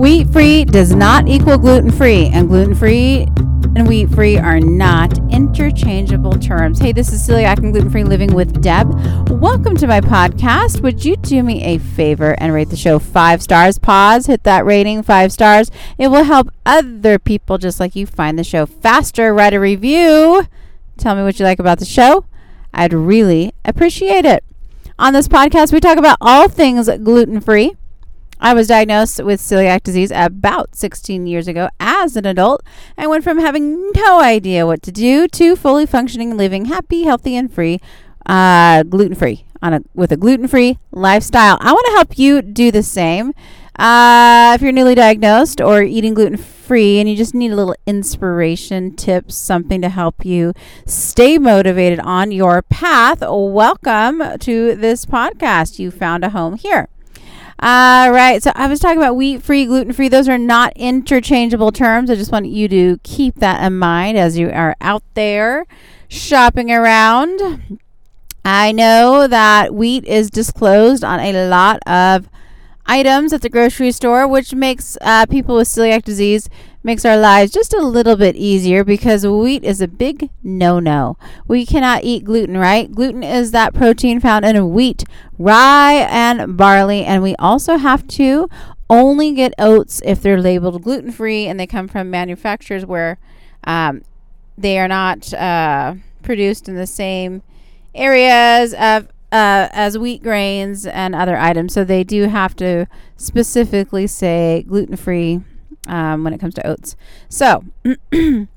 Wheat free does not equal gluten free, and gluten free and wheat free are not interchangeable terms. Hey, this is Celiac and Gluten Free Living with Deb. Welcome to my podcast. Would you do me a favor and rate the show five stars? Pause, hit that rating five stars. It will help other people just like you find the show faster. Write a review. Tell me what you like about the show. I'd really appreciate it. On this podcast, we talk about all things gluten free. I was diagnosed with celiac disease about 16 years ago as an adult. I went from having no idea what to do to fully functioning, living happy, healthy, and free, uh, gluten free on a with a gluten free lifestyle. I want to help you do the same. Uh, if you're newly diagnosed or eating gluten free and you just need a little inspiration, tips, something to help you stay motivated on your path, welcome to this podcast. You found a home here. All right. So I was talking about wheat free, gluten free. Those are not interchangeable terms. I just want you to keep that in mind as you are out there shopping around. I know that wheat is disclosed on a lot of items at the grocery store, which makes uh, people with celiac disease makes our lives just a little bit easier because wheat is a big no-no. We cannot eat gluten, right? Gluten is that protein found in wheat, rye, and barley, and we also have to only get oats if they're labeled gluten-free and they come from manufacturers where um, they are not uh, produced in the same areas of uh, as wheat grains and other items. So they do have to specifically say gluten free um, when it comes to oats. So.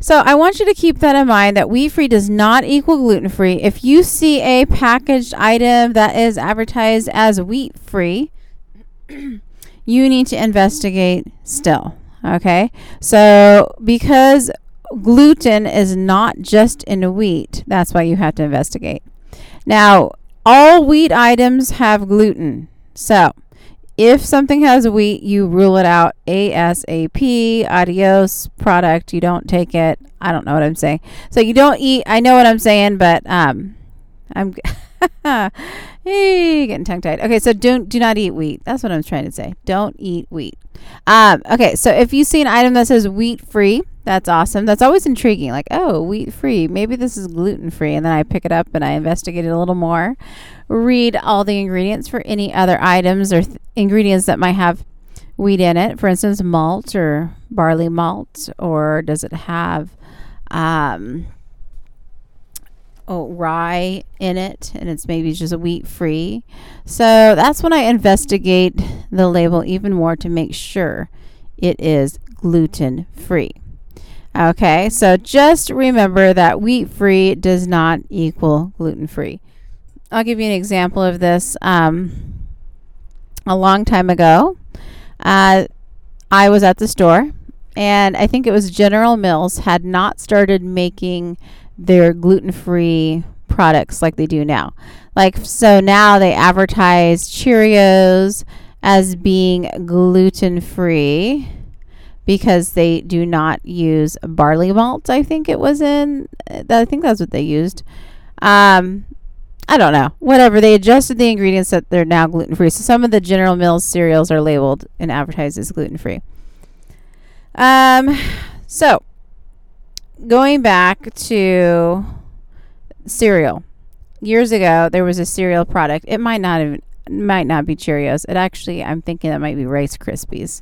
So I want you to keep that in mind that wheat free does not equal gluten free. If you see a packaged item that is advertised as wheat free, you need to investigate still. Okay? So because gluten is not just in wheat, that's why you have to investigate. Now, all wheat items have gluten. So, if something has wheat, you rule it out ASAP. Adios product. You don't take it. I don't know what I'm saying. So you don't eat. I know what I'm saying, but um, I'm hey, getting tongue tied. Okay, so don't do not eat wheat. That's what I'm trying to say. Don't eat wheat. Um, okay, so if you see an item that says wheat free, that's awesome. That's always intriguing. Like, oh, wheat free. Maybe this is gluten free. And then I pick it up and I investigate it a little more. Read all the ingredients for any other items or th- ingredients that might have wheat in it. For instance, malt or barley malt. Or does it have um, oh, rye in it? And it's maybe just a wheat free. So that's when I investigate the label even more to make sure it is gluten free. Okay, so just remember that wheat free does not equal gluten free. I'll give you an example of this. Um, a long time ago, uh, I was at the store, and I think it was General Mills had not started making their gluten free products like they do now. Like, so now they advertise Cheerios as being gluten free because they do not use barley malt. I think it was in. I think that's what they used. Um, I don't know. Whatever. They adjusted the ingredients that they're now gluten free. So some of the General Mills cereals are labeled and advertised as gluten free. Um, so going back to cereal. Years ago, there was a cereal product. It might not even might not be Cheerios. It actually, I'm thinking it might be Rice Krispies.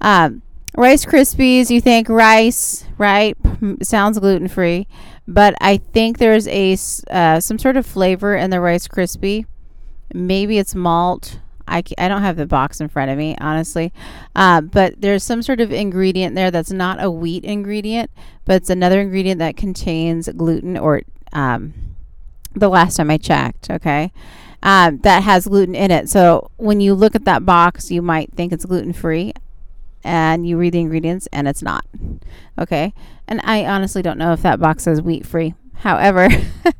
Um, Rice Krispies, you think rice, right? Sounds gluten free, but I think there's a uh, some sort of flavor in the Rice Krispie. Maybe it's malt. I, I don't have the box in front of me, honestly. Uh, but there's some sort of ingredient there that's not a wheat ingredient, but it's another ingredient that contains gluten or um, the last time I checked, okay, um, that has gluten in it. So when you look at that box, you might think it's gluten free and you read the ingredients and it's not. Okay. And I honestly don't know if that box says wheat free. However,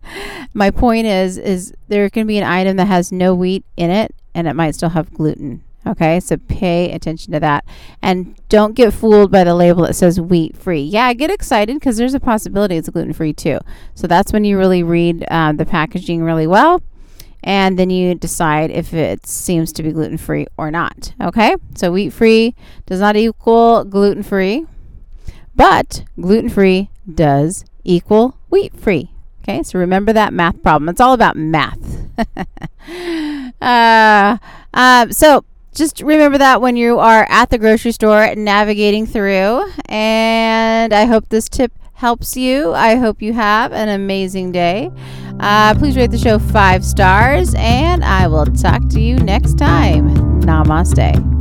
my point is is there can be an item that has no wheat in it and it might still have gluten. Okay, so pay attention to that and don't get fooled by the label that says wheat free. Yeah, get excited because there's a possibility it's gluten free too. So that's when you really read uh, the packaging really well and then you decide if it seems to be gluten free or not. Okay, so wheat free does not equal gluten free, but gluten free does equal wheat free. Okay, so remember that math problem. It's all about math. uh, uh, so just remember that when you are at the grocery store navigating through. And I hope this tip helps you. I hope you have an amazing day. Uh, please rate the show five stars, and I will talk to you next time. Namaste.